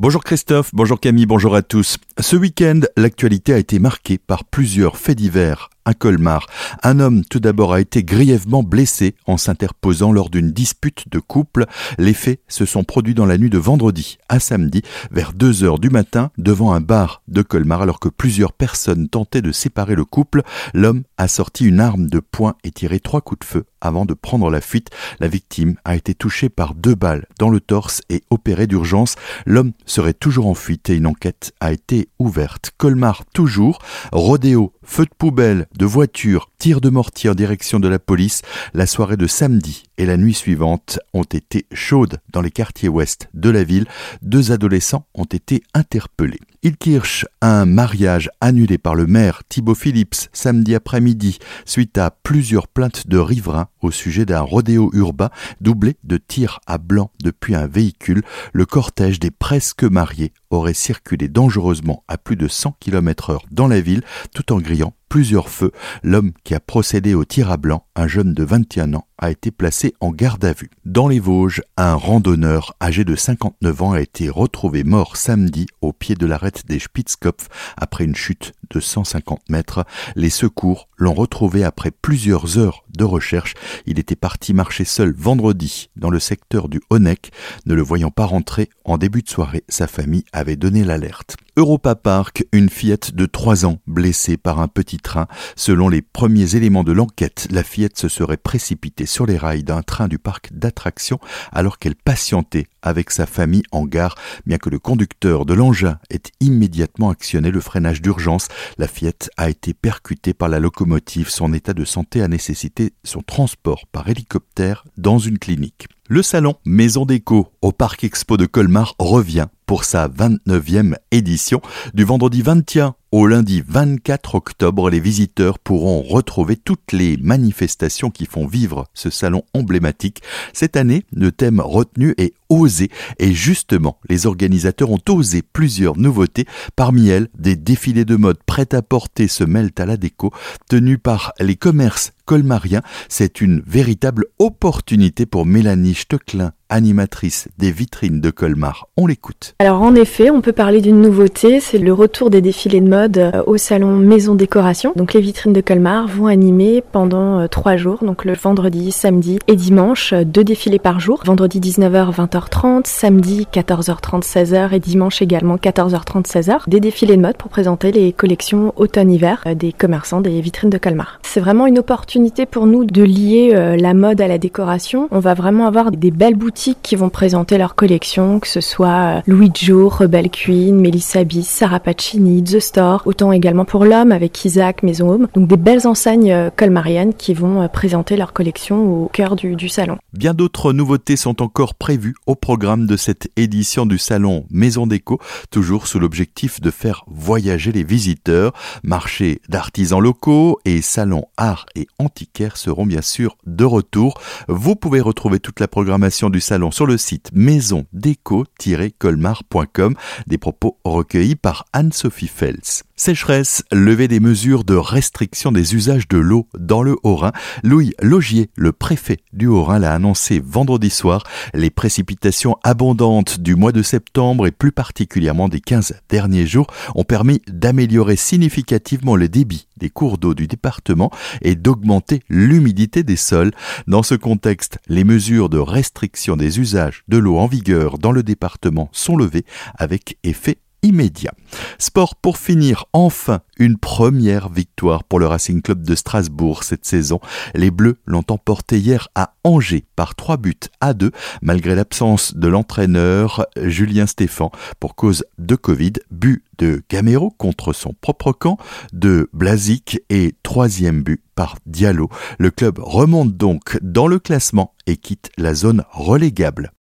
Bonjour Christophe, bonjour Camille, bonjour à tous. Ce week-end, l'actualité a été marquée par plusieurs faits divers Colmar. Un homme tout d'abord a été grièvement blessé en s'interposant lors d'une dispute de couple. Les faits se sont produits dans la nuit de vendredi à samedi vers 2 heures du matin devant un bar de Colmar alors que plusieurs personnes tentaient de séparer le couple. L'homme a sorti une arme de poing et tiré trois coups de feu avant de prendre la fuite. La victime a été touchée par deux balles dans le torse et opérée d'urgence. L'homme serait toujours en fuite et une enquête a été ouverte. Colmar toujours, rodéo, feu de poubelle, de voitures, tirs de mortier en direction de la police, la soirée de samedi et la nuit suivante ont été chaudes dans les quartiers ouest de la ville. Deux adolescents ont été interpellés. Ilkirch, un mariage annulé par le maire Thibaut Phillips samedi après-midi suite à plusieurs plaintes de riverains au sujet d'un rodéo urbain doublé de tirs à blanc depuis un véhicule. Le cortège des presque mariés aurait circulé dangereusement à plus de 100 km heure dans la ville tout en grillant plusieurs feux. L'homme qui a procédé au tir à blanc, un jeune de 21 ans, a été placé en garde à vue. Dans les Vosges, un randonneur âgé de 59 ans a été retrouvé mort samedi au pied de des Spitzkopf après une chute de 150 mètres. Les secours l'ont retrouvé après plusieurs heures de recherche. Il était parti marcher seul vendredi dans le secteur du Honeck. Ne le voyant pas rentrer en début de soirée, sa famille avait donné l'alerte. Europa Park, une fillette de 3 ans blessée par un petit train. Selon les premiers éléments de l'enquête, la fillette se serait précipitée sur les rails d'un train du parc d'attractions alors qu'elle patientait avec sa famille en gare, bien que le conducteur de l'engin ait immédiatement actionné le freinage d'urgence. La fillette a été percutée par la locomotive. Son état de santé a nécessité son transport par hélicoptère dans une clinique. Le salon Maison Déco au Parc Expo de Colmar revient pour sa 29e édition. Du vendredi 21 au lundi 24 octobre, les visiteurs pourront retrouver toutes les manifestations qui font vivre ce salon emblématique. Cette année, le thème retenu est osé et justement, les organisateurs ont osé plusieurs nouveautés. Parmi elles, des défilés de mode prêts à porter se mêlent à la déco, tenus par les commerces colmariens. C'est une véritable opportunité pour Mélanie Stecklin animatrice des vitrines de Colmar. On l'écoute. Alors en effet, on peut parler d'une nouveauté, c'est le retour des défilés de mode euh, au salon Maison Décoration. Donc les vitrines de Colmar vont animer pendant euh, trois jours, donc le vendredi, samedi et dimanche, euh, deux défilés par jour. Vendredi 19h, 20h30, samedi 14h30, 16h et dimanche également 14h30, 16h. Des défilés de mode pour présenter les collections automne-hiver des commerçants des vitrines de Colmar. C'est vraiment une opportunité pour nous de lier la mode à la décoration. On va vraiment avoir des belles boutiques qui vont présenter leur collection, que ce soit euh, Louis Joe, Rebel Queen, Melissa Bis, Sarah Pacini, The Store, autant également pour l'homme avec Isaac, Maison Home. Donc des belles enseignes euh, colmariennes qui vont euh, présenter leur collection au cœur du, du salon. Bien d'autres nouveautés sont encore prévues au programme de cette édition du salon Maison Déco, toujours sous l'objectif de faire voyager les visiteurs. Marché d'artisans locaux et salon art et antiquaire seront bien sûr de retour. Vous pouvez retrouver toute la programmation du salon sur le site maisondeco-colmar.com, des propos recueillis par Anne-Sophie Fels. Sécheresse, levée des mesures de restriction des usages de l'eau dans le Haut-Rhin. Louis Logier, le préfet du Haut-Rhin, l'a annoncé vendredi soir. Les précipitations abondantes du mois de septembre et plus particulièrement des 15 derniers jours ont permis d'améliorer significativement le débit des cours d'eau du département et d'augmenter l'humidité des sols. Dans ce contexte, les mesures de restriction des usages de l'eau en vigueur dans le département sont levées avec effet immédiat. Sport pour finir, enfin une première victoire pour le Racing Club de Strasbourg cette saison. Les Bleus l'ont emporté hier à Angers par 3 buts à 2 malgré l'absence de l'entraîneur Julien Stéphan pour cause de Covid. But de Gamero contre son propre camp, de Blazic et troisième but par Diallo. Le club remonte donc dans le classement et quitte la zone relégable.